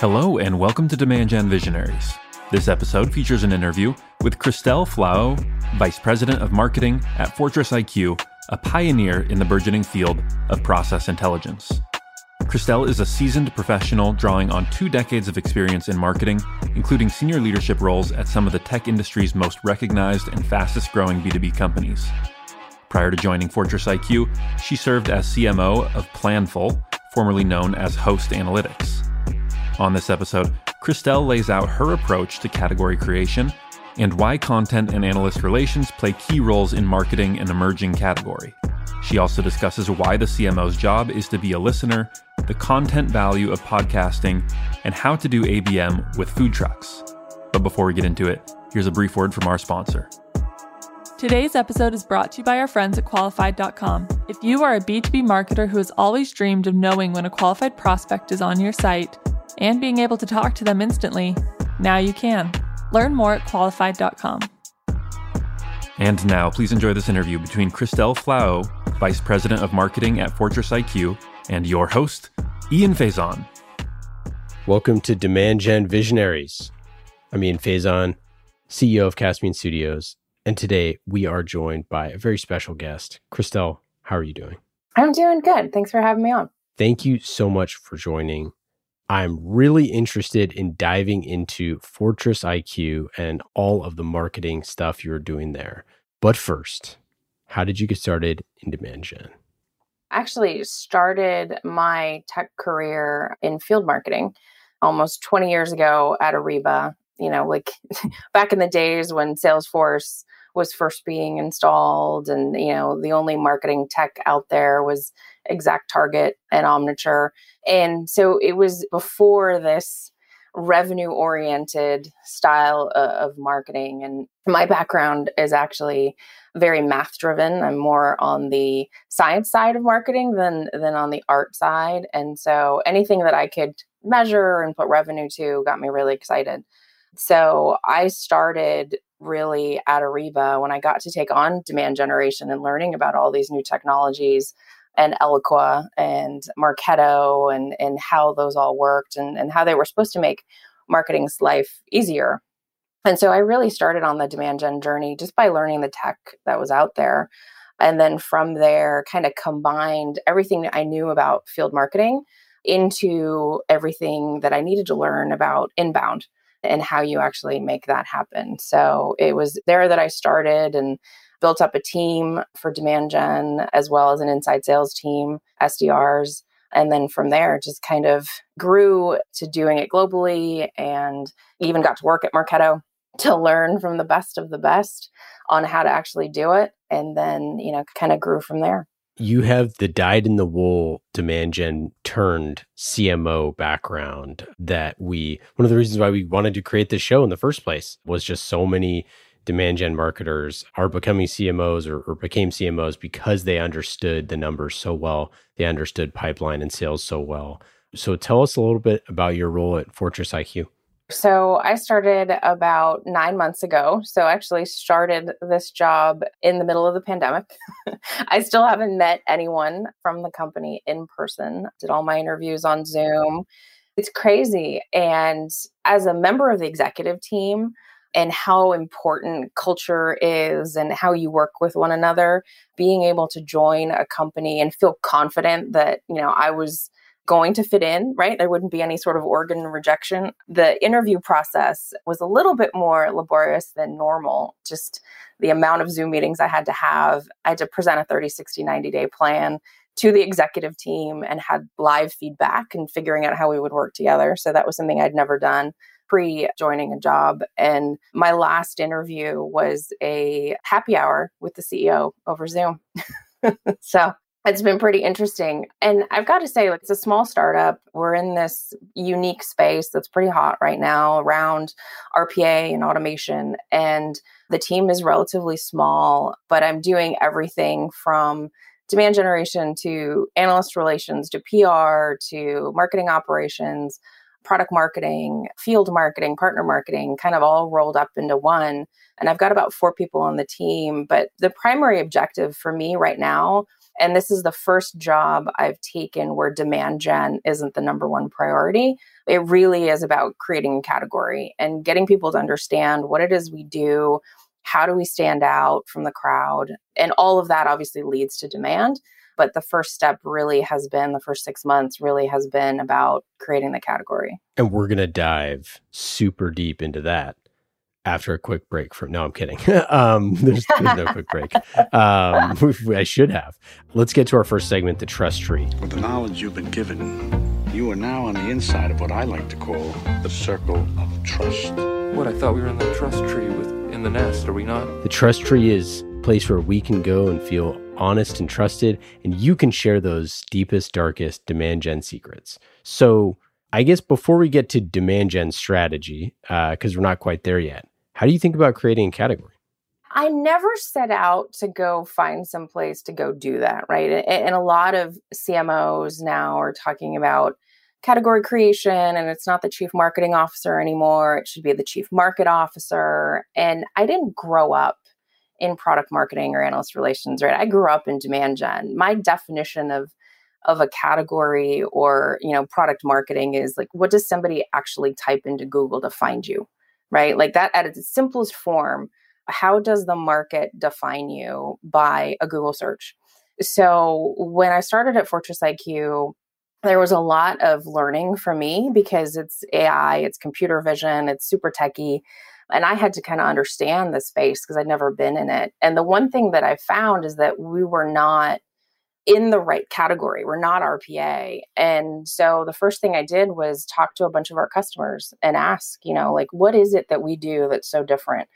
Hello, and welcome to Demand Gen Visionaries. This episode features an interview with Christelle Flahaux, Vice President of Marketing at Fortress IQ, a pioneer in the burgeoning field of process intelligence. Christelle is a seasoned professional drawing on two decades of experience in marketing, including senior leadership roles at some of the tech industry's most recognized and fastest growing B2B companies. Prior to joining Fortress IQ, she served as CMO of Planful, formerly known as Host Analytics. On this episode, Christelle lays out her approach to category creation and why content and analyst relations play key roles in marketing an emerging category. She also discusses why the CMO's job is to be a listener, the content value of podcasting, and how to do ABM with food trucks. But before we get into it, here's a brief word from our sponsor. Today's episode is brought to you by our friends at qualified.com. If you are a B2B marketer who has always dreamed of knowing when a qualified prospect is on your site, and being able to talk to them instantly, now you can. Learn more at qualified.com. And now, please enjoy this interview between Christelle Flahaux, Vice President of Marketing at Fortress IQ, and your host, Ian Faison. Welcome to Demand Gen Visionaries. I'm Ian Faison, CEO of Caspian Studios, and today we are joined by a very special guest. Christelle, how are you doing? I'm doing good. Thanks for having me on. Thank you so much for joining I'm really interested in diving into Fortress IQ and all of the marketing stuff you're doing there. But first, how did you get started in demand gen? I actually, started my tech career in field marketing almost 20 years ago at Ariba. You know, like back in the days when Salesforce was first being installed, and you know, the only marketing tech out there was ExactTarget and Omniture. And so it was before this revenue oriented style uh, of marketing. And my background is actually very math driven. I'm more on the science side of marketing than than on the art side. And so anything that I could measure and put revenue to got me really excited. So I started really at Ariba when I got to take on demand generation and learning about all these new technologies and Eloqua and Marketo and, and how those all worked and, and how they were supposed to make marketing's life easier. And so I really started on the demand gen journey just by learning the tech that was out there. And then from there, kind of combined everything that I knew about field marketing into everything that I needed to learn about inbound and how you actually make that happen. So it was there that I started and built up a team for demand gen as well as an inside sales team, SDRs. And then from there, just kind of grew to doing it globally and even got to work at Marketo to learn from the best of the best on how to actually do it. And then, you know, kind of grew from there. You have the dyed in the wool demand gen turned CMO background that we, one of the reasons why we wanted to create this show in the first place was just so many demand gen marketers are becoming CMOs or, or, became CMOs because they understood the numbers so well. They understood pipeline and sales so well. So tell us a little bit about your role at Fortress IQ. So I started about nine months ago. So I actually started this job in the middle of the pandemic. I still haven't met anyone from the company in person. Did all my interviews on Zoom. It's crazy. And as a member of the executive team, and how important culture is and how you work with one another being able to join a company and feel confident that you know i was going to fit in right? There wouldn't be any sort of organ rejection. The interview process was a little bit more laborious than normal. Just the amount of zoom meetings i had to have. I had to present a 30 60 90 day plan to the executive team and had live feedback and figuring out how we would work together. So that was something i'd never done pre joining a job. And my last interview was a happy hour with the CEO over Zoom. so it's been pretty interesting. And I've got to say, like, it's a small startup. We're in this unique space that's pretty hot right now around RPA and automation. And the team is relatively small, but I'm doing everything from demand generation to analyst relations to PR to marketing operations, product marketing, field marketing, partner marketing, kind of all rolled up into one. And I've got about four people on the team. But the primary objective for me right now and this is the first job I've taken where demand gen isn't the number one priority. It really is about creating a category and getting people to understand what it is we do, how do we stand out from the crowd. And all of that obviously leads to demand. But the first step really has been the first six months really has been about creating the category. And we're going to dive super deep into that after a quick break from no i'm kidding. Um, there's, there's, no quick break. Um, i should have. Let's get to our first segment the trust tree. With the knowledge you've been given you are now on the inside of what i like to call the circle of trust. What i thought we were in the trust tree with in the nest are we not? The trust tree is a place where we can go and feel honest and trusted and you can share those deepest darkest demand gen secrets so I guess before we get to demand gen strategy, because uh, we're not quite there yet, how do you think about creating a category? I never set out to go find some place to go do that, right? And a lot of CMOs now are talking about category creation and it's not the chief marketing officer anymore. It should be the chief market officer. And I didn't grow up in product marketing or analyst relations, right? I grew up in demand gen. My definition of of a category or, you know, product marketing is like what does somebody actually type into Google to find you? right? Like that at its simplest form, how does the market define you by a Google search? So when I started at Fortress IQ, there was a lot of learning for me because it's AI, it's computer vision, it's super techy. And I had to kind of understand the space because I'd never been in it. And the one thing that I found is that we were not in the right category. We're not RPA. And so the first thing I did was talk to a bunch of our customers and ask, you know, like, what is it that we do that's so different?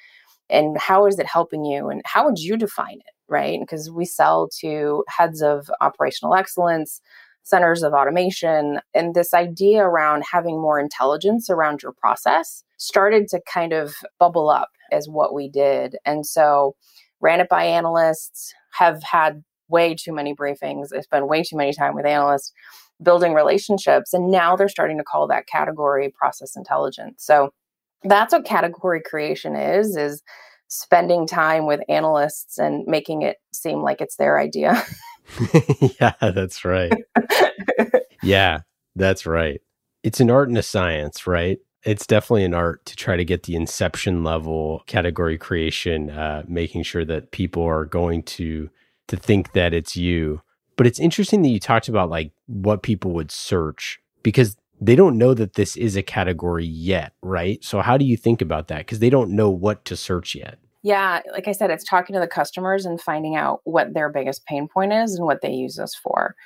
And how is it helping you? And how would you define it? Right. Because we sell to heads of operational excellence, centers of automation. And this idea around having more intelligence around your process started to kind of bubble up as what we did. And so ran it by analysts, have had way too many briefings. I spend way too many time with analysts building relationships. And now they're starting to call that category process intelligence. So that's what category creation is, is spending time with analysts and making it seem like it's their idea. yeah, that's right. yeah, that's right. It's an art and a science, right? It's definitely an art to try to get the inception level category creation, uh, making sure that people are going to to think that it's you. But it's interesting that you talked about like what people would search because they don't know that this is a category yet, right? So how do you think about that? Because they don't know what to search yet. Yeah, like I said, it's talking to the customers and finding out what their biggest pain point is and what they use us for.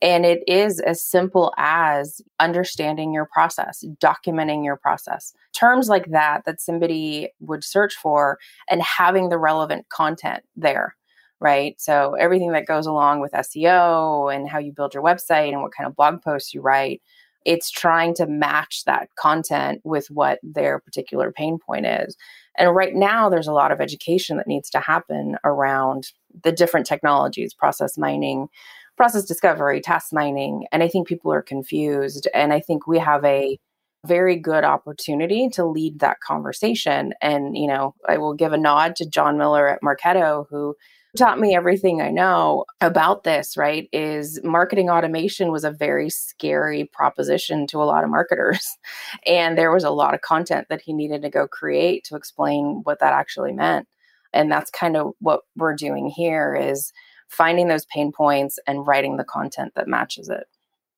And it is as simple as understanding your process, documenting your process. Terms like that, that somebody would search for, and having the relevant content there right? So everything that goes along with SEO and how you build your website and what kind of blog posts you write, it's trying to match that content with what their particular pain point is. And right now, there's a lot of education that needs to happen around the different technologies, process mining, process discovery, task mining. And I think people are confused. And I think we have a very good opportunity to lead that conversation. And, you know, I will give a nod to Jon Miller at Marketo, who taught me everything I know about this, right? Is marketing automation was a very scary proposition to a lot of marketers. And there was a lot of content that he needed to go create to explain what that actually meant. And that's kind of what we're doing here is finding those pain points and writing the content that matches it.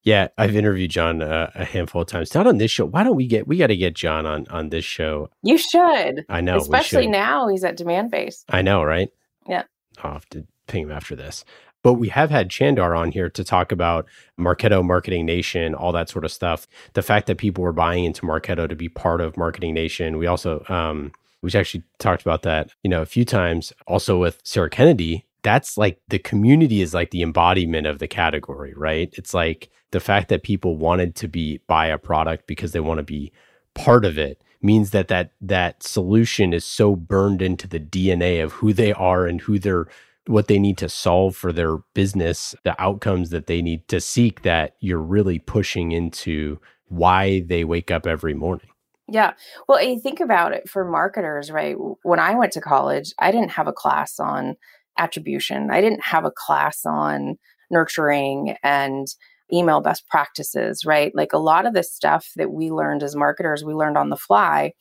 Yeah, I've interviewed Jon uh, a handful of times. Not on this show. Why don't we get? We got to get Jon on on this show. You should. I know, especially now he's at Demandbase. I know, right? Yeah. I'll have to ping him after this. But we have had Chandar on here to talk about Marketo, Marketing Nation, all that sort of stuff. The fact that people were buying into Marketo to be part of Marketing Nation. We also, um, we actually talked about that, you know, a few times. Also with Sarah Kennedy, that's like the community is like the embodiment of the category, right? It's like the fact that people wanted to be buy a product because they want to be part of it means that that that solution is so burned into the DNA of who they are and who they're what they need to solve for their business, the outcomes that they need to seek that you're really pushing into why they wake up every morning. Yeah. Well, you think about it for marketers, right? When I went to college, I didn't have a class on attribution. I didn't have a class on nurturing and email best practices, right? Like a lot of the stuff that we learned as marketers, we learned on the fly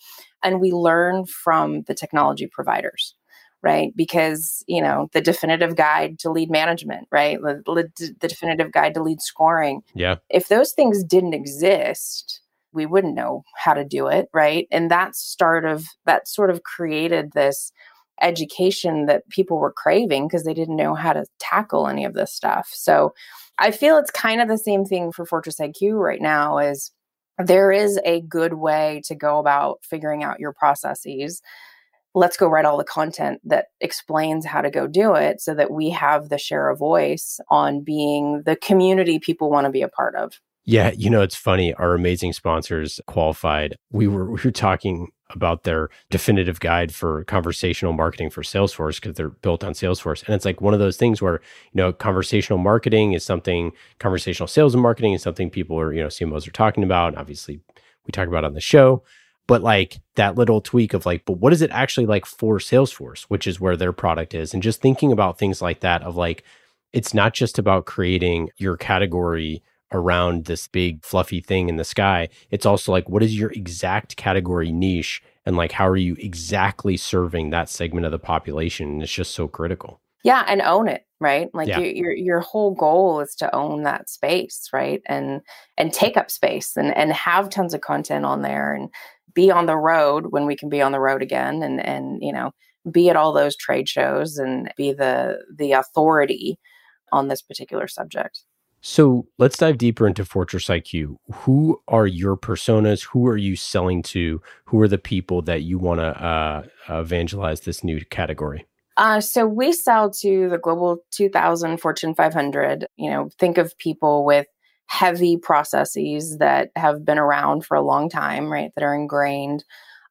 and we learn from the technology providers right? Because you know the definitive guide to lead management right? The, the, definitive guide to lead scoring. Yeah. If those things didn't exist we wouldn't know how to do it right? And that start of that sort of created this education that people were craving because they didn't know how to tackle any of this stuff so i feel it's kind of the same thing for fortress iq right now is there is a good way to go about figuring out your processes let's go write all the content that explains how to go do it so that we have the share of voice on being the community people want to be a part of. Yeah, you know, it's funny. Our amazing sponsors qualified. We were we were talking about their definitive guide for conversational marketing for Salesforce because they're built on Salesforce. And it's like one of those things where, you know, conversational marketing is something conversational sales and marketing is something people are, you know, CMOs are talking about. Obviously, we talk about on the show but like that little tweak of like, but what is it actually like for Salesforce, which is where their product is? And just thinking about things like that of like, it's not just about creating your category around this big fluffy thing in the sky. It's also like, what is your exact category niche? And like, how are you exactly serving that segment of the population? And it's just so critical. Yeah. And own it right like yeah. your, your your whole goal is to own that space right and and take up space and and have tons of content on there and be on the road when we can be on the road again and and you know be at all those trade shows and be the the authority on this particular subject so let's dive deeper into fortress iq who are your personas who are you selling to who are the people that you want to uh, evangelize this new category uh, so we sell to the global 2000 fortune 500 you know think of people with heavy processes that have been around for a long time, right? That are ingrained.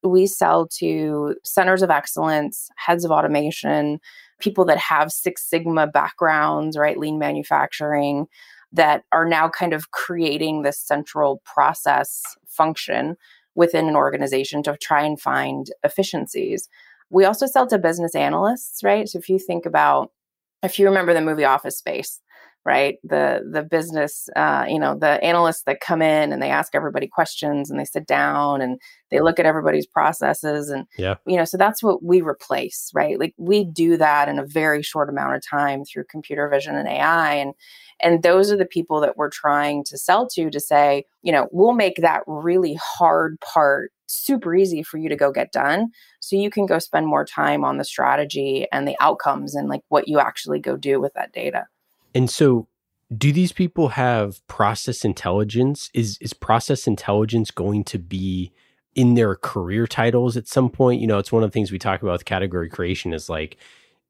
We sell to centers of excellence, heads of automation, people that have Six Sigma backgrounds, right? Lean manufacturing, that are now kind of creating this central process function within an organization to try and find efficiencies. We also sell to business analysts, right? So if you think about, if you remember the movie Office Space, right? The the business uh, you know the analysts that come in and they ask everybody questions and they sit down and they look at everybody's processes and yeah. you know so that's what we replace right? Like we do that in a very short amount of time through computer vision and ai and and those are the people that we're trying to sell to to say you know we'll make that really hard part super easy for you to go get done so you can go spend more time on the strategy and the outcomes and like what you actually go do with that data and so do these people have process intelligence? Is is process intelligence going to be in their career titles at some point? You know, it's one of the things we talk about with category creation is like,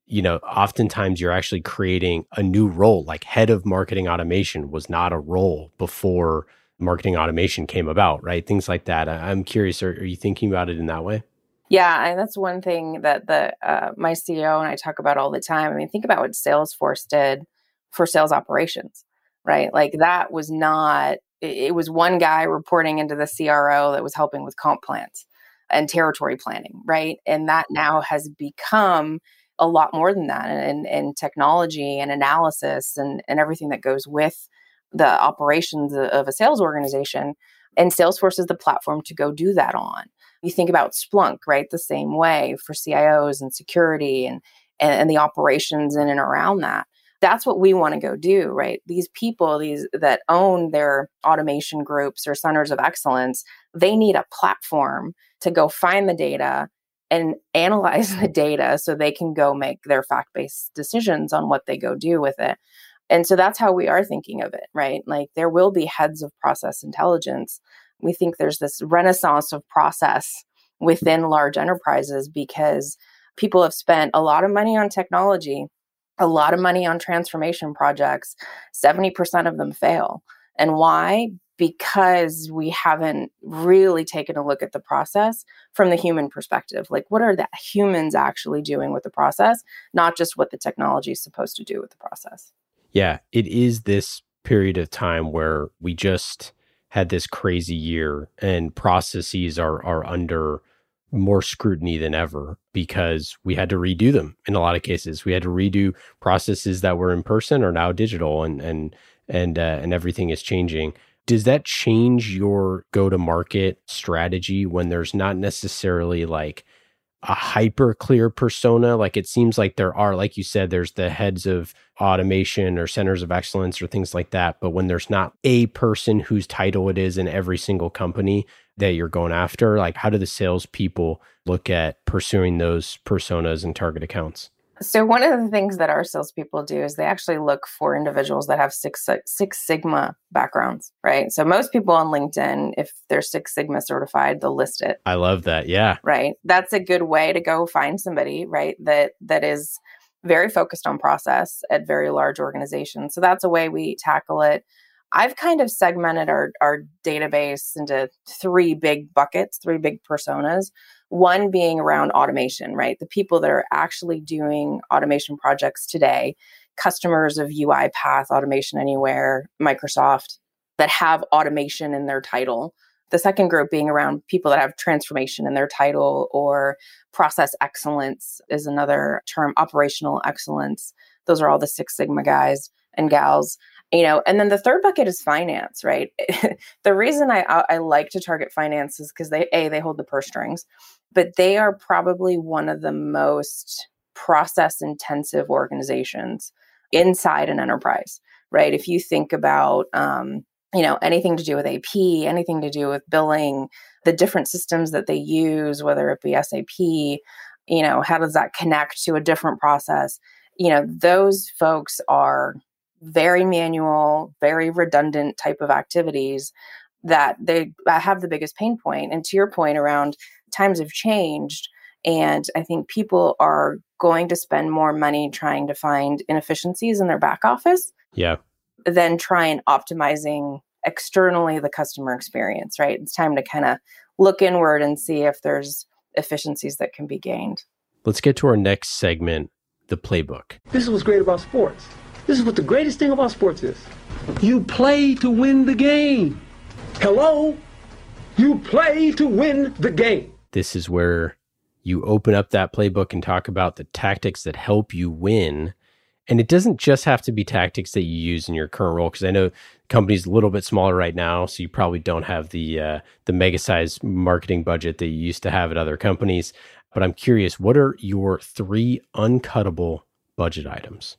you know, oftentimes you're actually creating a new role. Like head of marketing automation was not a role before marketing automation came about, right? Things like that. I'm curious, are, are you thinking about it in that way? Yeah, and that's one thing that the uh, my CEO and I talk about all the time. I mean, think about what Salesforce did for sales operations, right? Like that was not, it was one guy reporting into the CRO that was helping with comp plans and territory planning, right? And that mm-hmm. now has become a lot more than that and, and technology and analysis and, and everything that goes with the operations of a sales organization. And Salesforce is the platform to go do that on. You think about Splunk, right? The same way for CIOs and security and, and, and the operations in and around that that's what we want to go do right? These people these that own their automation groups or centers of excellence they need a platform to go find the data and analyze the data so they can go make their fact-based decisions on what they go do with it. And so that's how we are thinking of it right? Like there will be heads of process intelligence. We think there's this renaissance of process within large enterprises because people have spent a lot of money on technology a lot of money on transformation projects, 70% of them fail. And why? Because we haven't really taken a look at the process from the human perspective. Like, what are the humans actually doing with the process, not just what the technology is supposed to do with the process? Yeah, it is this period of time where we just had this crazy year and processes are are under more scrutiny than ever because we had to redo them in a lot of cases. We had to redo processes that were in person are now digital, and and and uh, and everything is changing. Does that change your go to market strategy when there's not necessarily like a hyper clear persona? Like it seems like there are, like you said, there's the heads of automation or centers of excellence or things like that. But when there's not a person whose title it is in every single company, that you're going after? Like, how do the salespeople look at pursuing those personas and target accounts? So one of the things that our salespeople do is they actually look for individuals that have six Six Sigma backgrounds, right? So most people on LinkedIn, if they're Six Sigma certified, they'll list it. I love that. Yeah, right. That's a good way to go find somebody, right? That that is very focused on process at very large organizations. So that's a way we tackle it. I've kind of segmented our, our database into three big buckets, three big personas. One being around automation, right? The people that are actually doing automation projects today, customers of UiPath, Automation Anywhere, Microsoft, that have automation in their title. The second group being around people that have transformation in their title or process excellence is another term, operational excellence. Those are all the Six Sigma guys and gals you know and then the third bucket is finance right? The reason i i like to target finance is because they a they hold the purse strings but they are probably one of the most process intensive organizations inside an enterprise right? If you think about um, you know anything to do with ap anything to do with billing the different systems that they use whether it be sap you know how does that connect to a different process? You know those folks are very manual, very redundant type of activities that they have the biggest pain point. And to your point around times have changed. And I think people are going to spend more money trying to find inefficiencies in their back office. Yeah. Than trying optimizing externally the customer experience, right? It's time to kind of look inward and see if there's efficiencies that can be gained. Let's get to our next segment, the playbook. This is what's great about sports. This is what the greatest thing about sports is. You play to win the game. Hello? You play to win the game. This is where you open up that playbook and talk about the tactics that help you win. And it doesn't just have to be tactics that you use in your current role, because I know the company's a little bit smaller right now, so you probably don't have the uh, the mega size marketing budget that you used to have at other companies. But I'm curious, what are your three uncuttable budget items?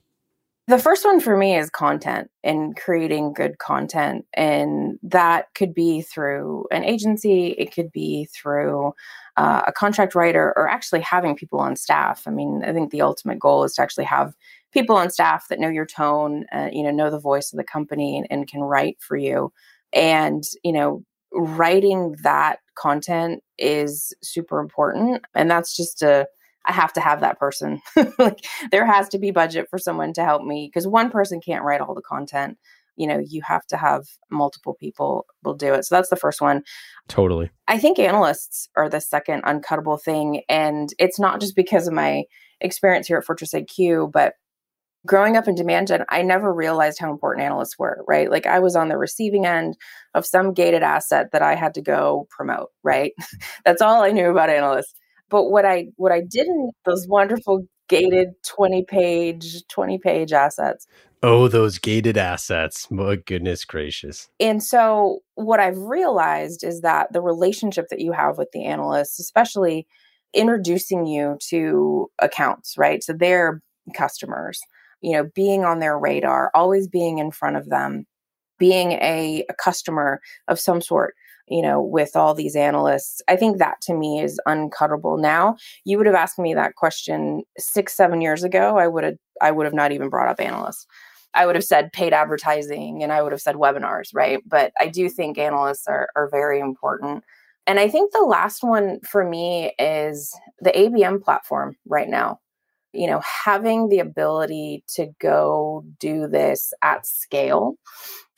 The first one for me is content and creating good content. And that could be through an agency, it could be through uh, a contract writer, or actually having people on staff. I mean, I think the ultimate goal is to actually have people on staff that know your tone, uh, you know, know the voice of the company and, and can write for you. And, you know, writing that content is super important. And that's just a, I have to have that person. like there has to be budget for someone to help me because one person can't write all the content. You know, you have to have multiple people will do it. So that's the first one. Totally. I think analysts are the second uncuttable thing. And it's not just because of my experience here at Fortress IQ, but growing up in demand gen, I never realized how important analysts were, right? Like I was on the receiving end of some gated asset that I had to go promote, right? That's all I knew about analysts. But what I what I didn't those wonderful gated 20 page 20 page assets. Oh, those gated assets. My goodness gracious. And so what I've realized is that the relationship that you have with the analysts, especially introducing you to accounts, right? So they're customers, you know, being on their radar, always being in front of them, being a, a customer of some sort you know, with all these analysts. I think that to me is uncuttable now. You would have asked me that question six, seven years ago. I would have I would have not even brought up analysts. I would have said paid advertising and I would have said webinars, right? But I do think analysts are, are very important. And I think the last one for me is the ABM platform right now. You know, having the ability to go do this at scale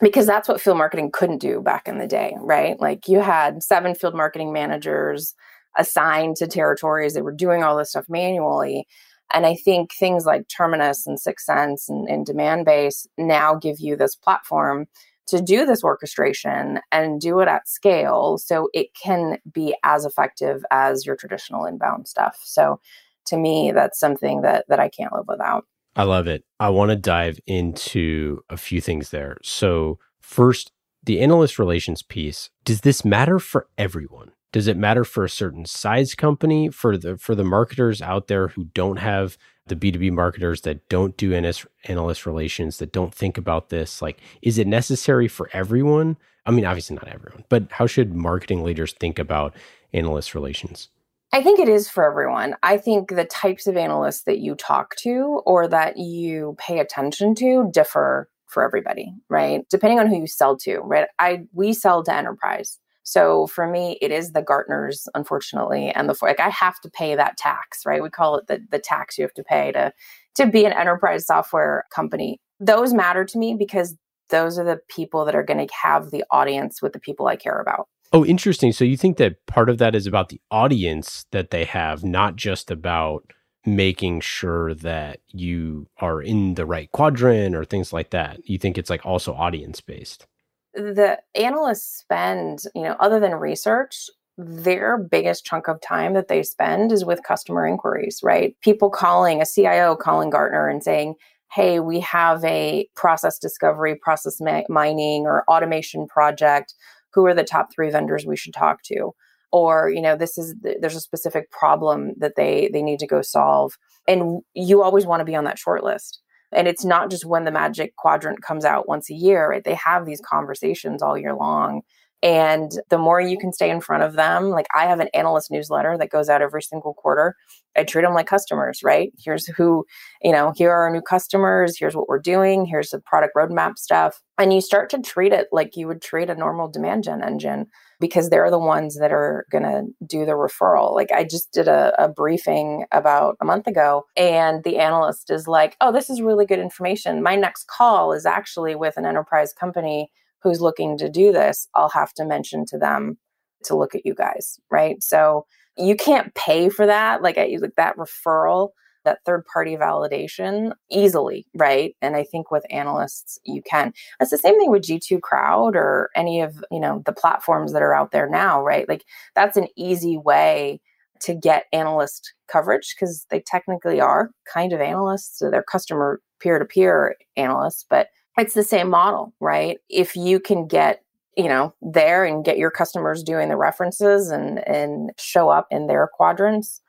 because that's what field marketing couldn't do back in the day, right? Like you had seven field marketing managers assigned to territories that were doing all this stuff manually. And I think things like Terminus and 6sense and, and Demandbase now give you this platform to do this orchestration and do it at scale so it can be as effective as your traditional inbound stuff. So to me, that's something that that I can't live without. I love it. I want to dive into a few things there. So, first, the analyst relations piece. Does this matter for everyone? Does it matter for a certain size company for the for the marketers out there who don't have the B2B marketers that don't do NS, analyst relations that don't think about this like is it necessary for everyone? I mean obviously not everyone, but how should marketing leaders think about analyst relations? I think it is for everyone. I think the types of analysts that you talk to or that you pay attention to differ for everybody, right? Depending on who you sell to, right? I we sell to enterprise. So for me, it is the Gartners, unfortunately, and the like. I have to pay that tax, right? We call it the the tax you have to pay to to be an enterprise software company. Those matter to me because those are the people that are going to have the audience with the people I care about. Oh, interesting. So you think that part of that is about the audience that they have, not just about making sure that you are in the right quadrant or things like that. You think it's like also audience based. The analysts spend, you know, other than research, their biggest chunk of time that they spend is with customer inquiries, right? People calling a CIO calling Gartner and saying, Hey, we have a process discovery, process ma- mining, or automation project who are the top three vendors we should talk to? Or you know this is there's a specific problem that they they need to go solve. And you always want to be on that short list. And it's not just when the magic quadrant comes out once a year right? They have these conversations all year long and the more you can stay in front of them, like I have an analyst newsletter that goes out every single quarter. I treat them like customers, right? Here's who, you know, here are our new customers. Here's what we're doing. Here's the product roadmap stuff. And you start to treat it like you would treat a normal demand gen engine because they're the ones that are going to do the referral. Like I just did a, a briefing about a month ago, and the analyst is like, oh, this is really good information. My next call is actually with an enterprise company who's looking to do this, I'll have to mention to them to look at you guys, right? So you can't pay for that, like, like that referral, that third party validation easily, right? And I think with analysts, you can. It's the same thing with G2 Crowd or any of, you know, the platforms that are out there now, right? Like that's an easy way to get analyst coverage because they technically are kind of analysts. So they're customer peer to peer analysts, but it's the same model, right? If you can get you know there and get your customers doing the references and and show up in their quadrants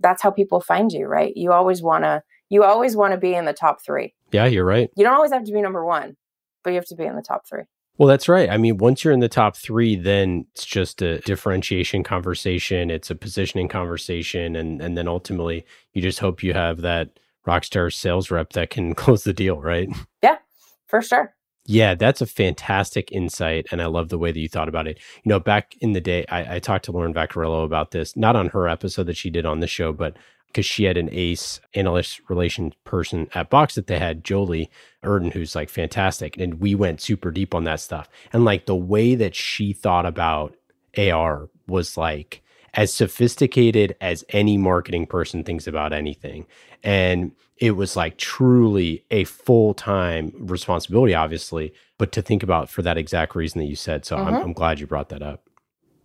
that's how people find you right you always want to you always want to be in the top 3 yeah you're right you don't always have to be number 1 but you have to be in the top 3 well, that's right. I mean, once you're in the top three, then it's just a differentiation conversation. It's a positioning conversation. And, and then ultimately, you just hope you have that rockstar sales rep that can close the deal, right? Yeah, for sure. Yeah, that's a fantastic insight. And I love the way that you thought about it. You know, back in the day, I, I talked to Lauren Vaccarello about this, not on her episode that she did on the show, but because she had an ace analyst relation person at Box that they had, Jolie Erden, who's like fantastic. And we went super deep on that stuff. And like the way that she thought about AR was like as sophisticated as any marketing person thinks about anything. And it was like truly a full time responsibility, obviously, but to think about for that exact reason that you said. So mm-hmm. I'm, I'm glad you brought that up.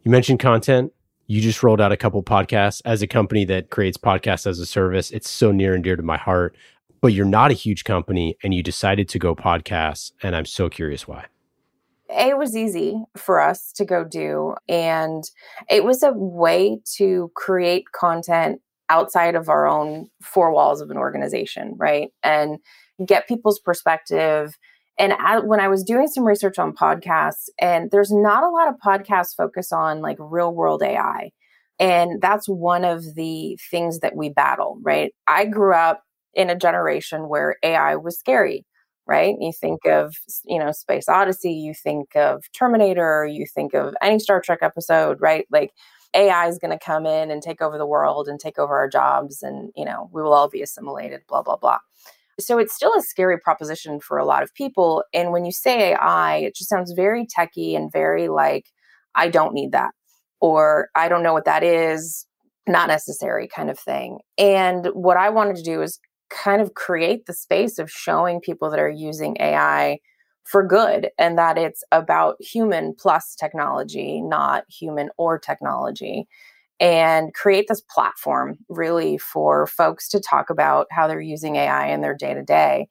You mentioned content. You just rolled out a couple podcasts as a company that creates podcasts as a service. It's so near and dear to my heart, but you're not a huge company and you decided to go podcasts. And I'm so curious why. It was easy for us to go do. And it was a way to create content outside of our own four walls of an organization, right? And get people's perspective. And when I was doing some research on podcasts, and there's not a lot of podcasts focus on like real world AI. And that's one of the things that we battle, right? I grew up in a generation where AI was scary. right? You think of, you know, Space Odyssey, you think of Terminator, you think of any Star Trek episode, right? Like AI is going to come in and take over the world and take over our jobs and, you know, we will all be assimilated, blah, blah, blah. So it's still a scary proposition for a lot of people. And when you say AI, it just sounds very techy and very like, I don't need that. Or I don't know what that is, not necessary kind of thing. And what I wanted to do is kind of create the space of showing people that are using AI for good and that it's about human plus technology, not human or technology. And create this platform really for folks to talk about how they're using AI in their day to day.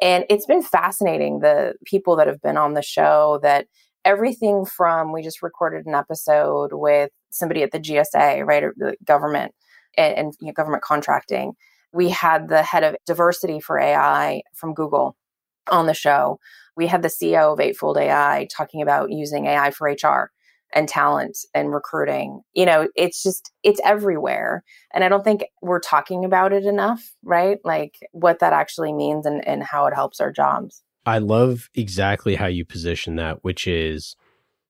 And it's been fascinating the people that have been on the show that everything from we just recorded an episode with somebody at the GSA, right, or the government and, and you know, government contracting. We had the head of diversity for AI from Google on the show. We had the CEO of Eightfold AI talking about using AI for HR and talent and recruiting. You know, it's just, it's everywhere. And I don't think we're talking about it enough, right? Like what that actually means and, and how it helps our jobs. I love exactly how you position that, which is,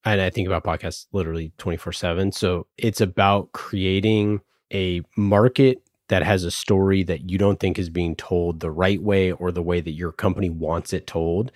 and I think about podcasts literally 24 7. So it's about creating a market that has a story that you don't think is being told the right way or the way that your company wants it told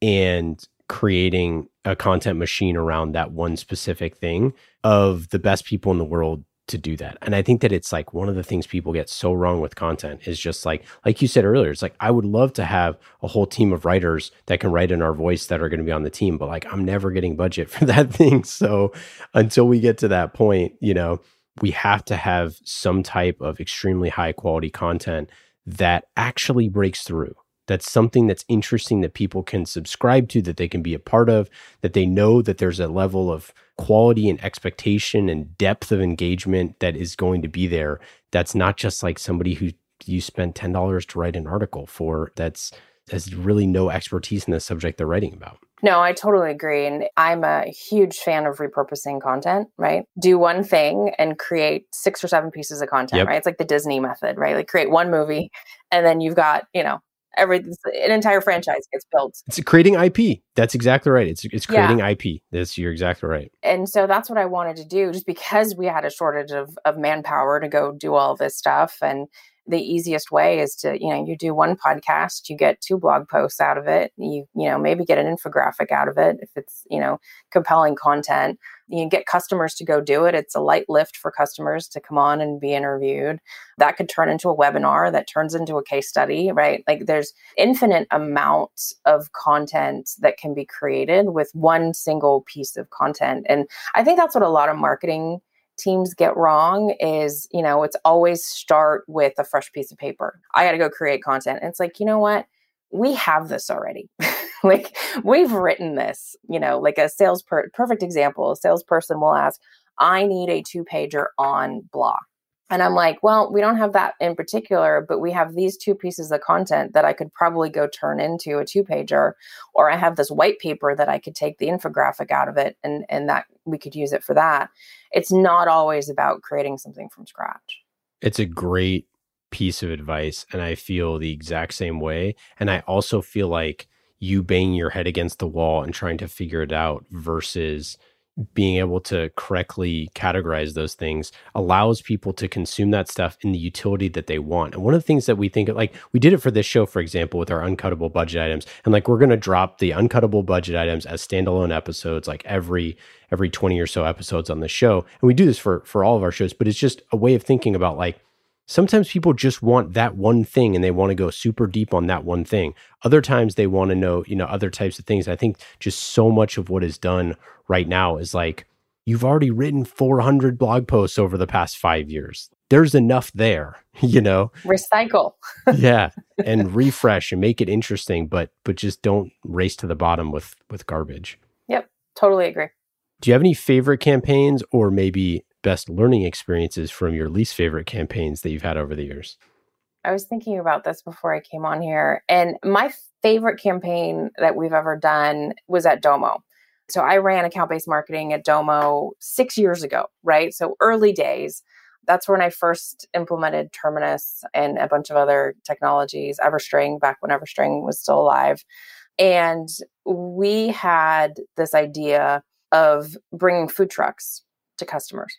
and creating a content machine around that one specific thing of the best people in the world to do that. And I think that it's like one of the things people get so wrong with content is just like like you said earlier, it's like I would love to have a whole team of writers that can write in our voice that are going to be on the team, but like I'm never getting budget for that thing. So until we get to that point, you know, we have to have some type of extremely high quality content that actually breaks through. That's something that's interesting that people can subscribe to, that they can be a part of, that they know that there's a level of quality and expectation and depth of engagement that is going to be there. That's not just like somebody who you spent $10 to write an article for that's has really no expertise in the subject they're writing about. No, I totally agree. And I'm a huge fan of repurposing content, right? Do one thing and create six or seven pieces of content, yep. right? It's like the Disney method, right? Like create one movie and then you've got, you know, every an entire franchise gets built. It's creating IP. That's exactly right. It's it's creating yeah. IP. That's you're exactly right. And so that's what I wanted to do just because we had a shortage of of manpower to go do all this stuff and the easiest way is to you know you do one podcast you get two blog posts out of it you you know maybe get an infographic out of it if it's you know compelling content. You get customers to go do it. It's a light lift for customers to come on and be interviewed. That could turn into a webinar that turns into a case study right? Like there's infinite amounts of content that can be created with one single piece of content. And i think that's what a lot of marketing teams get wrong is, you know, it's always start with a fresh piece of paper. I got to go create content. And it's like, you know what? We have this already. like we've written this, you know, like a sales per- perfect example, a salesperson will ask, I need a two pager on blah. And I'm like, well, we don't have that in particular, but we have these two pieces of content that I could probably go turn into a two pager, or I have this white paper that I could take the infographic out of it and, and that we could use it for that. It's not always about creating something from scratch. It's a great piece of advice. And I feel the exact same way. And I also feel like you banging your head against the wall and trying to figure it out versus being able to correctly categorize those things allows people to consume that stuff in the utility that they want. And one of the things that we think of like we did it for this show, for example, with our uncuttable budget items. And like we're gonna drop the uncuttable budget items as standalone episodes like every every 20 or so episodes on the show. And we do this for for all of our shows, but it's just a way of thinking about like sometimes people just want that one thing and they want to go super deep on that one thing. Other times they want to know, you know, other types of things. I think just so much of what is done right now is like you've already written 400 blog posts over the past 5 years. There's enough there, you know. Recycle. yeah, and refresh and make it interesting, but but just don't race to the bottom with with garbage. Yep, totally agree. Do you have any favorite campaigns or maybe best learning experiences from your least favorite campaigns that you've had over the years? I was thinking about this before I came on here. And my favorite campaign that we've ever done was at Domo. So I ran account based marketing at Domo six years ago, right? So early days. That's when I first implemented Terminus and a bunch of other technologies, Everstring, back when Everstring was still alive. And we had this idea of bringing food trucks to customers.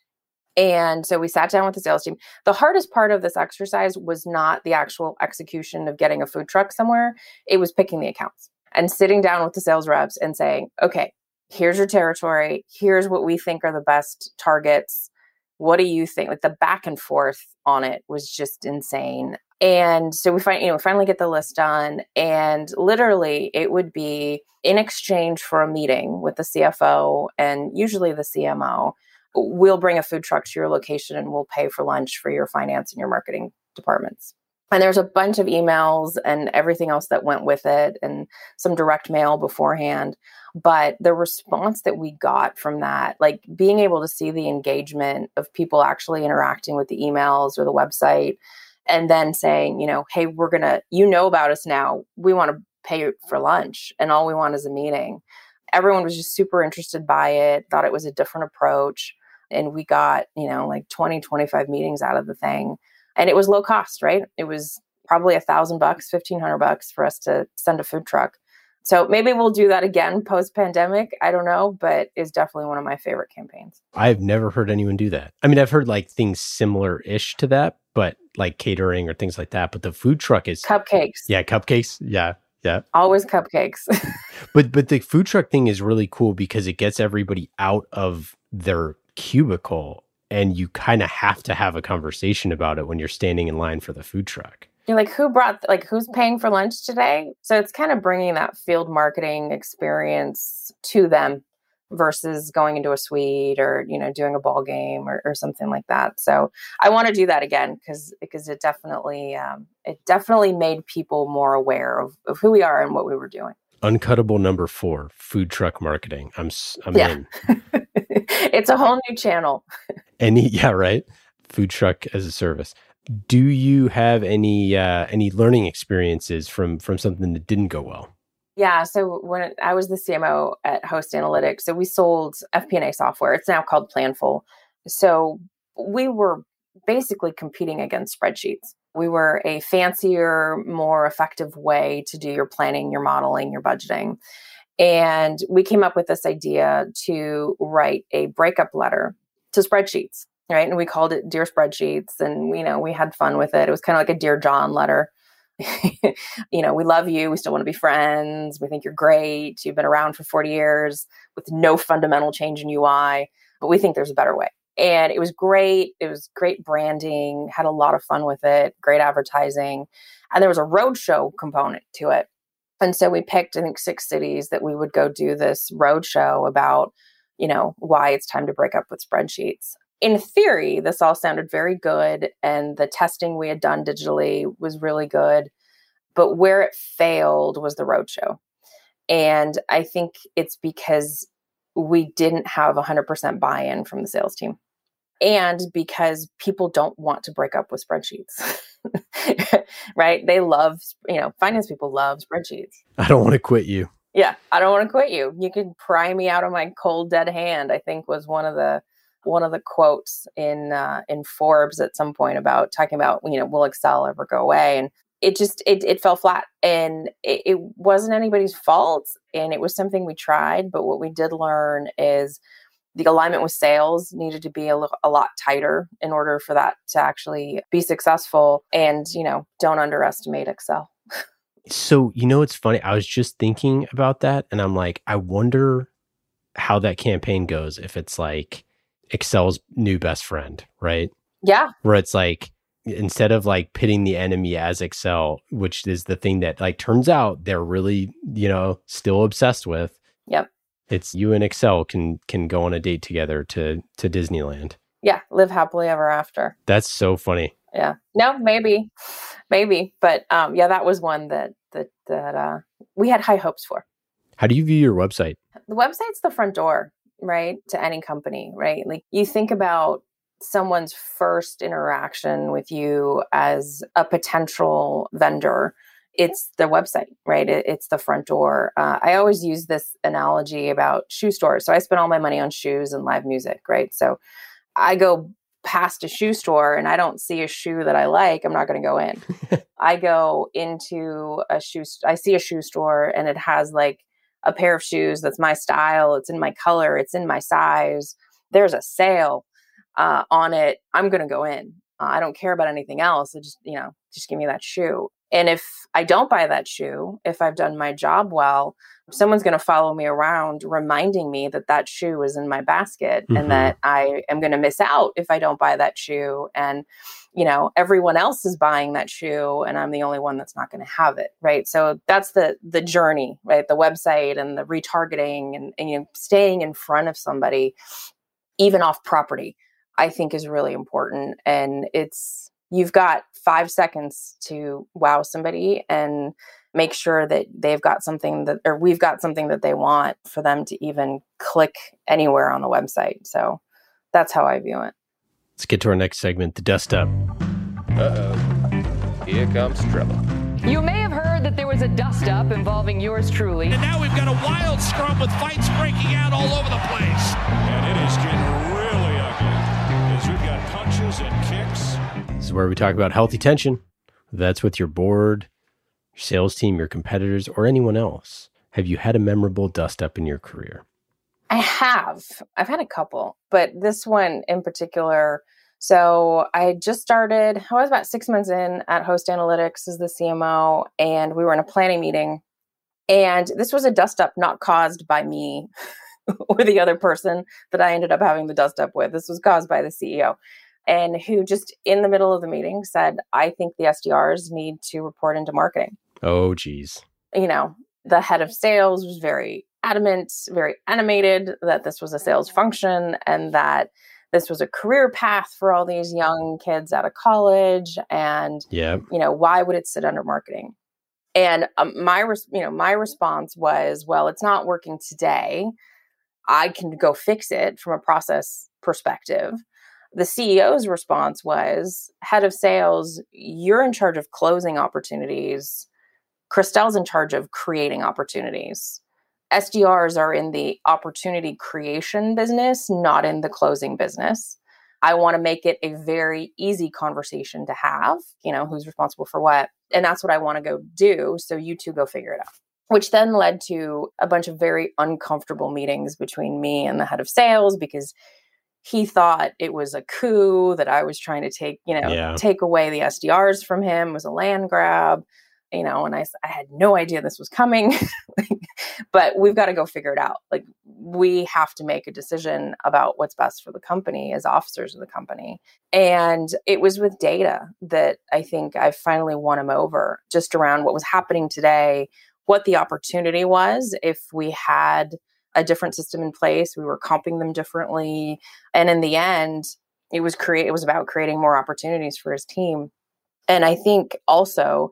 And so we sat down with the sales team. The hardest part of this exercise was not the actual execution of getting a food truck somewhere, it was picking the accounts and sitting down with the sales reps and saying, okay, here's your territory. Here's what we think are the best targets. What do you think? Like the back and forth on it was just insane. And so we find, you know, we finally get the list done. And literally, it would be in exchange for a meeting with the CFO and usually the CMO. We'll bring a food truck to your location and we'll pay for lunch for your finance and your marketing departments. And there's a bunch of emails and everything else that went with it and some direct mail beforehand. But the response that we got from that, like being able to see the engagement of people actually interacting with the emails or the website, and then saying, you know, hey, we're going to, you know about us now. We want to pay for lunch and all we want is a meeting. Everyone was just super interested by it, thought it was a different approach. And we got, you know, like 20, 25 meetings out of the thing. And it was low cost, right? It was probably a thousand bucks, 1500 bucks for us to send a food truck. So maybe we'll do that again post pandemic. I don't know, but it's definitely one of my favorite campaigns. I've never heard anyone do that. I mean, I've heard like things similar ish to that, but like catering or things like that. But the food truck is cupcakes. Yeah, cupcakes. Yeah. Yeah. Always cupcakes. but but the food truck thing is really cool because it gets everybody out of their cubicle and you kind of have to have a conversation about it when you're standing in line for the food truck. You're like, who brought, like, who's paying for lunch today? So it's kind of bringing that field marketing experience to them versus going into a suite or you know doing a ball game or, or something like that so i want to do that again because because it definitely um, it definitely made people more aware of, of who we are and what we were doing uncuttable number four food truck marketing i'm i'm yeah. in it's a whole new channel any yeah right food truck as a service do you have any uh any learning experiences from from something that didn't go well yeah. So when I was the CMO at Host Analytics, so we sold FP&A software. It's now called Planful. So we were basically competing against spreadsheets. We were a fancier, more effective way to do your planning, your modeling, your budgeting. And we came up with this idea to write a breakup letter to spreadsheets, right? And we called it Dear Spreadsheets. And, you know, we had fun with it. It was kind of like a Dear John letter. you know, we love you. We still want to be friends. We think you're great. You've been around for 40 years with no fundamental change in UI, but we think there's a better way. And it was great. It was great branding, had a lot of fun with it, great advertising. And there was a roadshow component to it. And so we picked, I think, six cities that we would go do this roadshow about, you know, why it's time to break up with spreadsheets in theory, this all sounded very good, and the testing we had done digitally was really good. But where it failed was the roadshow. And I think it's because we didn't have 100% buy in from the sales team. And because people don't want to break up with spreadsheets, right? They love, you know, finance people love spreadsheets. I don't want to quit you. Yeah, I don't want to quit you. You can pry me out of my cold, dead hand, I think was one of the one of the quotes in uh, in Forbes at some point about talking about you know will Excel ever go away and it just it, it fell flat and it, it wasn't anybody's fault and it was something we tried but what we did learn is the alignment with sales needed to be a, a lot tighter in order for that to actually be successful and you know don't underestimate excel so you know it's funny i was just thinking about that and i'm like i wonder how that campaign goes if it's like Excel's new best friend, right? Yeah. Where it's like instead of like pitting the enemy as Excel, which is the thing that like turns out they're really, you know, still obsessed with. Yep. It's you and Excel can can go on a date together to to Disneyland. Yeah, live happily ever after. That's so funny. Yeah. No, maybe. Maybe, but um yeah, that was one that that that uh we had high hopes for. How do you view your website? The website's the front door right? To any company, right? Like you think about someone's first interaction with you as a potential vendor it's the website right it, it's the front door uh, i always use this analogy about shoe stores so i spend all my money on shoes and live music right so i go past a shoe store and I don't see a shoe that I like, I'm not going to go in. I go into a shoe, I see a shoe store and it has like a pair of shoes that's my style, it's in my color, it's in my size. There's a sale uh, on it. I'm going to go in. Uh, I don't care about anything else. I just, you know, just give me that shoe. And if I don't buy that shoe, if I've done my job well, someone's going to follow me around reminding me that that shoe is in my basket mm-hmm. and that I am going to miss out if I don't buy that shoe. And, you know, everyone else is buying that shoe and I'm the only one that's not going to have it. Right. So that's the, the journey, right? The website and the retargeting and, and you know, staying in front of somebody, even off property, I think is really important. And it's, you've got five seconds to wow somebody and make sure that they've got something that or we've got something that they want for them to even click anywhere on the website. So that's how i view it. Let's get to our next segment the dust up. Uh-oh. Here comes trouble. You may have heard that there was a dust up involving yours truly. And now we've got a wild scrum with fights breaking out all over the place. And it is getting really ugly as we've got punches and kicks. this is where we talk about healthy tension. That's with your board, your sales team, your competitors, or anyone else. Have you had a memorable dust up in your career? I have. I've had a couple, but this one in particular. So I just started, I was about six months in at Host Analytics as the CMO, and we were in a planning meeting. And this was a dust up not caused by me or the other person that I ended up having the dust up with. This was caused by the CEO and who just in the middle of the meeting said, I think the SDRs need to report into marketing. Oh, geez. You know, the head of sales was very adamant, very animated that this was a sales function and that this was a career path for all these young kids out of college. And, yeah. you know, why would it sit under marketing? And um, my, res- you know, my response was, well, it's not working today. I can go fix it from a process perspective the CEO's response was head of sales, you're in charge of closing opportunities. Christelle's in charge of creating opportunities. SDRs are in the opportunity creation business, not in the closing business. I want to make it a very easy conversation to have, you know, who's responsible for what. And that's what I want to go do. So you two go figure it out. Which then led to a bunch of very uncomfortable meetings between me and the head of sales because he thought it was a coup that I was trying to take, you know, yeah. take away the SDRs from him it was a land grab, you know, and I, I had no idea this was coming, but we've got to go figure it out. Like we have to make a decision about what's best for the company as officers of the company. And it was with data that I think I finally won him over just around what was happening today, what the opportunity was if we had a different system in place. We were comping them differently. And in the end, it was create it was about creating more opportunities for his team. And I think also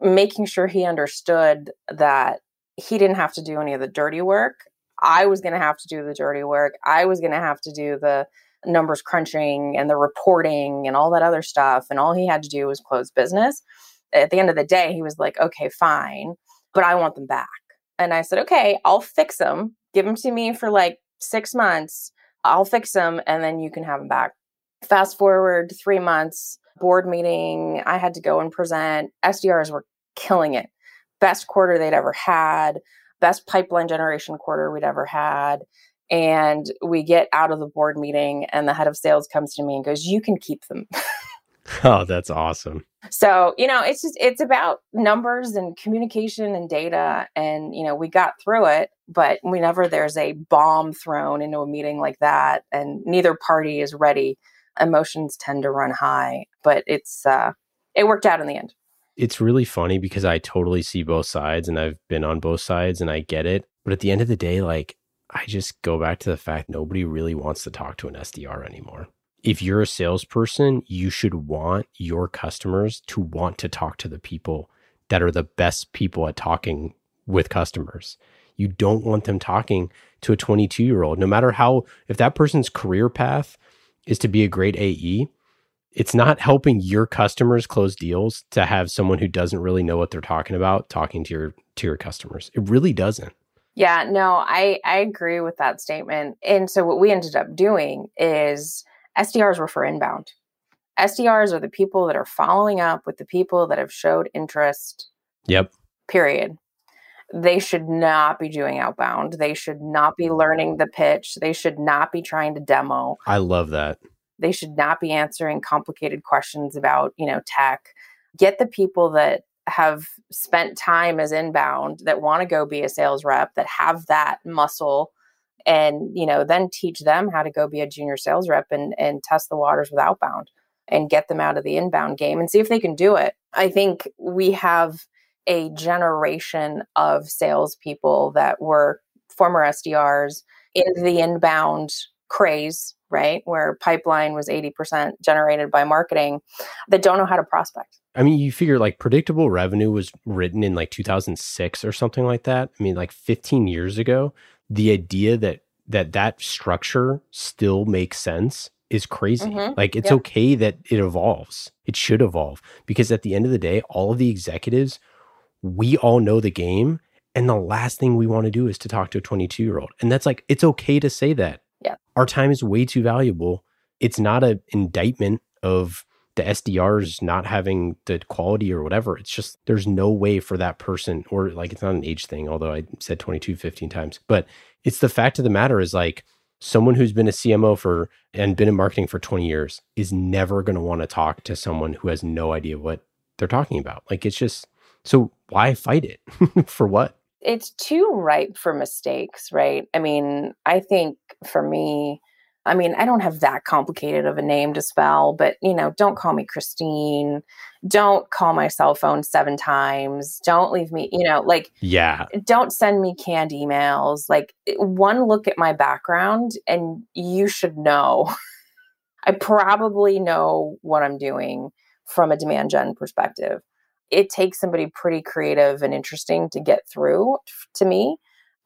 making sure he understood that he didn't have to do any of the dirty work. I was going to have to do the dirty work. I was going to have to do the numbers crunching and the reporting and all that other stuff. And all he had to do was close business. At the end of the day, he was like, okay, fine, but I want them back. And I said, okay, I'll fix them give them to me for like six months. I'll fix them and then you can have them back. Fast forward three months, board meeting. I had to go and present. SDRs were killing it. Best quarter they'd ever had, best pipeline generation quarter we'd ever had. And we get out of the board meeting, and the head of sales comes to me and goes, You can keep them. Oh, that's awesome. So, you know, it's just it's about numbers and communication and data and you know, we got through it, but whenever there's a bomb thrown into a meeting like that and neither party is ready, emotions tend to run high, but it's uh it worked out in the end. It's really funny because I totally see both sides and I've been on both sides and I get it, but at the end of the day like I just go back to the fact nobody really wants to talk to an SDR anymore if you're a salesperson, you should want your customers to want to talk to the people that are the best people at talking with customers. You don't want them talking to a 22 year old, no matter how, if that person's career path is to be a great AE, it's not helping your customers close deals to have someone who doesn't really know what they're talking about talking to your to your customers. It really doesn't. Yeah, no, I I agree with that statement. And so what we ended up doing is SDRs were for inbound. SDRs are the people that are following up with the people that have showed interest. Yep. Period. They should not be doing outbound. They should not be learning the pitch. They should not be trying to demo. I love that. They should not be answering complicated questions about, you know, tech. Get the people that have spent time as inbound that want to go be a sales rep that have that muscle and you know then teach them how to go be a junior sales rep and and test the waters with outbound and get them out of the inbound game and see if they can do it i think we have a generation of salespeople that were former sdrs in the inbound craze right where pipeline was 80% generated by marketing that don't know how to prospect I mean, you figure like predictable revenue was written in like 2006 or something like that. I mean, like 15 years ago, the idea that that that structure still makes sense is crazy. Mm-hmm. Like it's yep. okay that it evolves. It should evolve because at the end of the day, all of the executives, we all know the game and the last thing we want to do is to talk to a 22 year old. And that's like it's okay to say that. Yeah. Our time is way too valuable. It's not an indictment of the SDRs not having the quality or whatever. It's just there's no way for that person, or like it's not an age thing, although I said 22 15 times. But it's the fact of the matter is like someone who's been a CMO for and been in marketing for 20 years is never going to want to talk to someone who has no idea what they're talking about. Like it's just so why fight it? for what? It's too ripe for mistakes, right? I mean, I think for me, I mean, I don't have that complicated of a name to spell, but you know, don't call me Christine. Don't call my cell phone seven times. Don't leave me, you know, like, yeah, don't send me canned emails. Like, one look at my background, and you should know. I probably know what I'm doing from a demand gen perspective. It takes somebody pretty creative and interesting to get through to me.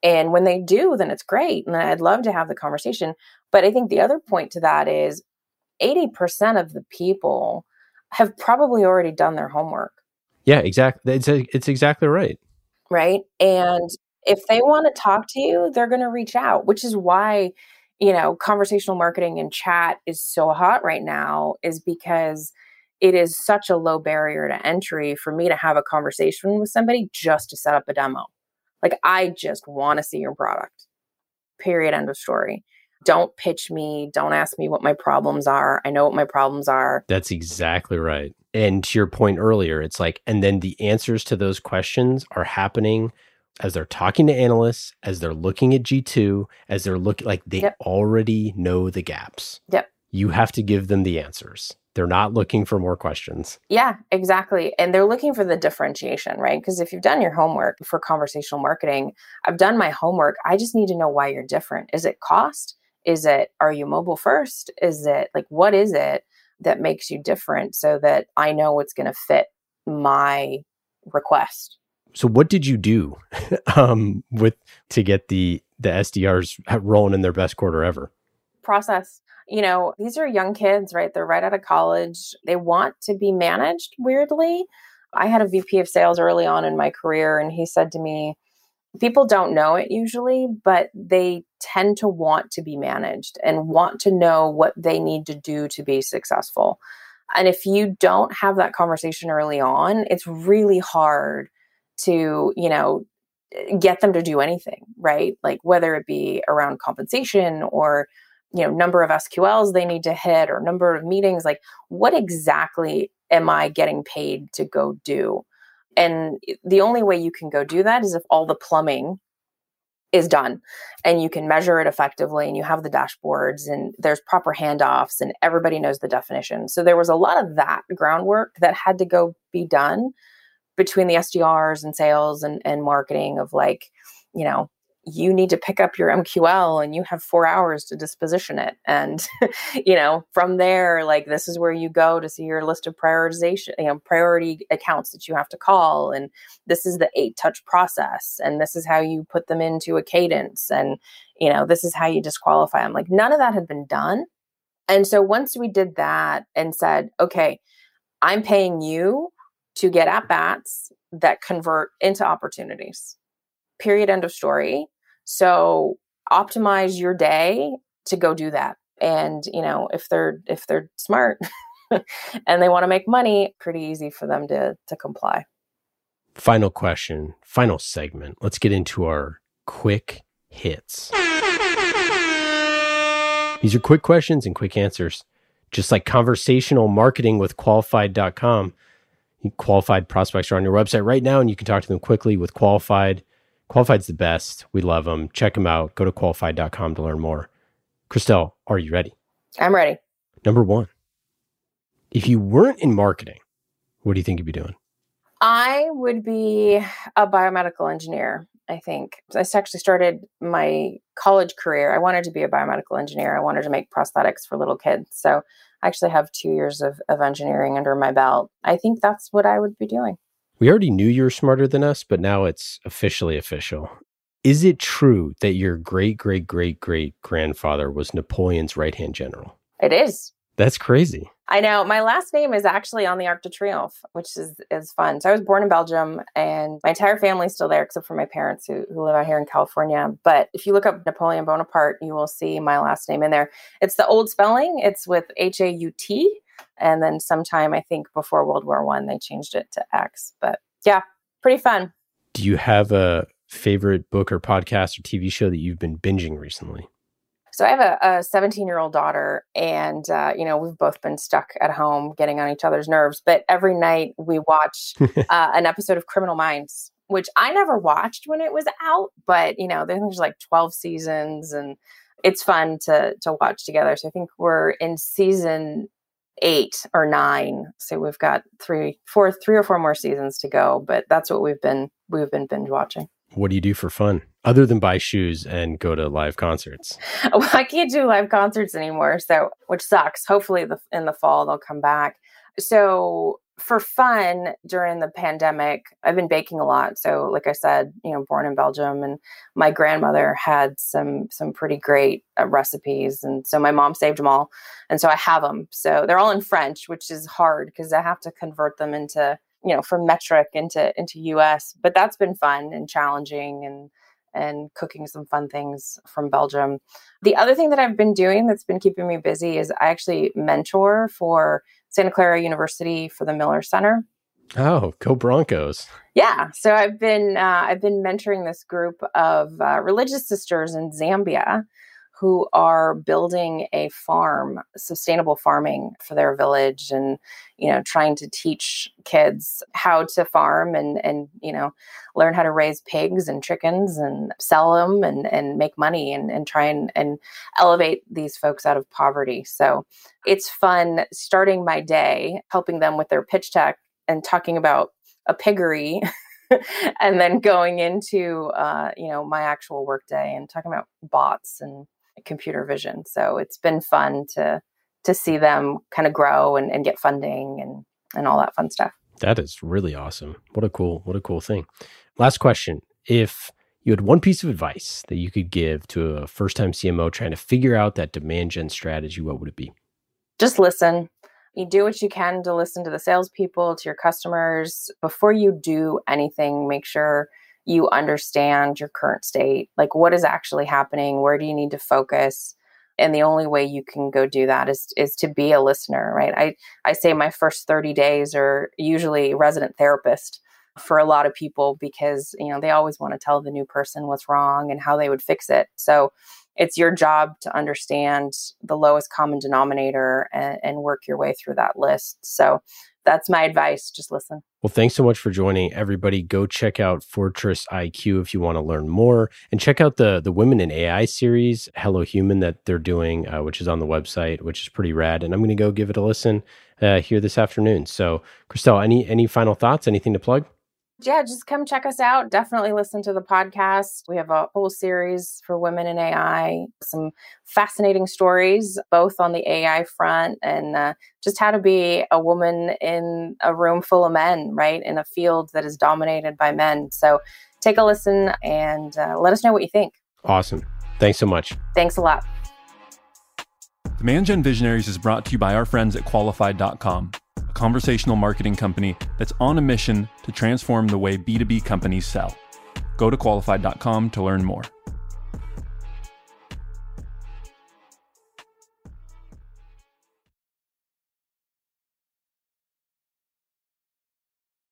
And when they do, then it's great. And I'd love to have the conversation. But I think the other point to that is 80% of the people have probably already done their homework. Yeah, exactly. It's, a, it's exactly right. Right. And if they want to talk to you, they're going to reach out, which is why, you know, conversational marketing and chat is so hot right now, is because it is such a low barrier to entry for me to have a conversation with somebody just to set up a demo. Like, I just want to see your product. Period. End of story. Don't pitch me. Don't ask me what my problems are. I know what my problems are. That's exactly right. And to your point earlier, it's like, and then the answers to those questions are happening as they're talking to analysts, as they're looking at G2, as they're looking like they yep. already know the gaps. Yep. You have to give them the answers. They're not looking for more questions. Yeah, exactly. And they're looking for the differentiation, right? Because if you've done your homework for conversational marketing, I've done my homework. I just need to know why you're different. Is it cost? Is it, are you mobile first? Is it like, what is it that makes you different so that I know what's going to fit my request? So what did you do um, with to get the the SDRs rolling in their best quarter ever? Process you know, these are young kids, right? They're right out of college. They want to be managed weirdly. I had a VP of sales early on in my career, and he said to me, People don't know it usually, but they tend to want to be managed and want to know what they need to do to be successful. And if you don't have that conversation early on, it's really hard to, you know, get them to do anything, right? Like whether it be around compensation or you know number of sqls they need to hit or number of meetings like what exactly am i getting paid to go do? And the only way you can go do that is if all the plumbing is done and you can measure it effectively and you have the dashboards and there's proper handoffs and everybody knows the definition. So there was a lot of that groundwork that had to go be done between the sdrs and sales and, and marketing of like you know you need to pick up your MQL and you have four hours to disposition it. And, you know, from there, like this is where you go to see your list of prioritization, you know, priority accounts that you have to call. And this is the eight touch process. And this is how you put them into a cadence. And, you know, this is how you disqualify them. Like none of that had been done. And so once we did that and said, okay, I'm paying you to get at bats that convert into opportunities period end of story so optimize your day to go do that And, you know, if they're if they're smart and they want to make money, pretty easy for them to to comply. Final question, final segment. Let's get into our quick hits. These are quick questions and quick answers. Just like conversational marketing with qualified.com. Qualified prospects are on your website right now and you can talk to them quickly with qualified. Qualified's the best. We love them. Check them out. Go to qualified.com to learn more. Christelle, are you ready? I'm ready. Number one, if you weren't in marketing, what do you think you'd be doing? I would be a biomedical engineer. I think I actually started my college career. I wanted to be a biomedical engineer. I wanted to make prosthetics for little kids. So I actually have two years of, of engineering under my belt. I think that's what I would be doing. We already knew you were smarter than us, but now it's officially official. Is it true that your great great great great grandfather was Napoleon's right hand general? It is. That's crazy. I know. My last name is actually on the Arc de Triomphe, which is is fun. So I was born in Belgium, and my entire family's still there, except for my parents who, who live out here in California. But if you look up Napoleon Bonaparte, you will see my last name in there. It's the old spelling. It's with H A U T, and then sometime I think before World War One, they changed it to X. But yeah, pretty fun. Do you have a favorite book or podcast or TV show that you've been binging recently? So I have a 17 year old daughter, and uh, you know we've both been stuck at home, getting on each other's nerves. But every night we watch uh, an episode of Criminal Minds, which I never watched when it was out. But you know, there's like 12 seasons, and it's fun to to watch together. So I think we're in season eight or nine. So we've got three, four, three or four more seasons to go. But that's what we've been we've been binge watching. What do you do for fun other than buy shoes and go to live concerts? Well, I can't do live concerts anymore, so which sucks. Hopefully, the, in the fall they'll come back. So for fun during the pandemic, I've been baking a lot. So, like I said, you know, born in Belgium, and my grandmother had some some pretty great uh, recipes, and so my mom saved them all, and so I have them. So they're all in French, which is hard because I have to convert them into you know from metric into into us but that's been fun and challenging and and cooking some fun things from belgium. The other thing that i've been doing that's been keeping me busy is i actually mentor for santa clara university for the miller center. Oh go broncos. Yeah so i've been uh, i've been mentoring this group of uh, religious sisters in zambia who are building a farm, sustainable farming for their village and, you know, trying to teach kids how to farm and, and, you know, learn how to raise pigs and chickens and sell them and, and make money and, and try and, and elevate these folks out of poverty. So it's fun starting my day, helping them with their pitch tech and talking about a piggery and then going into uh, you know my actual workday and talking about bots and computer vision. So it's been fun to to see them kind of grow and, and get funding and and all that fun stuff. That is really awesome. What a cool what a cool thing. Last question. If you had one piece of advice that you could give to a first time CMO trying to figure out that demand gen strategy, what would it be? Just listen. You do what you can to listen to the salespeople, to your customers. Before you do anything, make sure you understand your current state like what is actually happening? Where do you need to focus? And the only way you can go do that is is to be a listener right? I i say my first 30 days are usually resident therapist for a lot of people because you know they always want to tell the new person what's wrong and how they would fix it. So it's your job to understand the lowest common denominator and, and work your way through that list. So that's my advice. Just listen. Well, thanks so much for joining everybody. Go check out FortressIQ if you want to learn more and check out the the Women in AI series, Hello Human that they're doing, uh, which is on the website, which is pretty rad. And I'm going to go give it a listen uh, here this afternoon. So, Christelle, any any final thoughts? Anything to plug? Yeah, just come check us out. Definitely listen to the podcast. We have a whole series for women in AI, some fascinating stories, both on the AI front and uh, just how to be a woman in a room full of men, right? In a field that is dominated by men. So take a listen and uh, let us know what you think. Awesome. Thanks so much. Thanks a lot. Demand Gen Visionaries is brought to you by our friends at qualified.com a conversational marketing company that's on a mission to transform the way B2B companies sell. Go to qualified.com to learn more.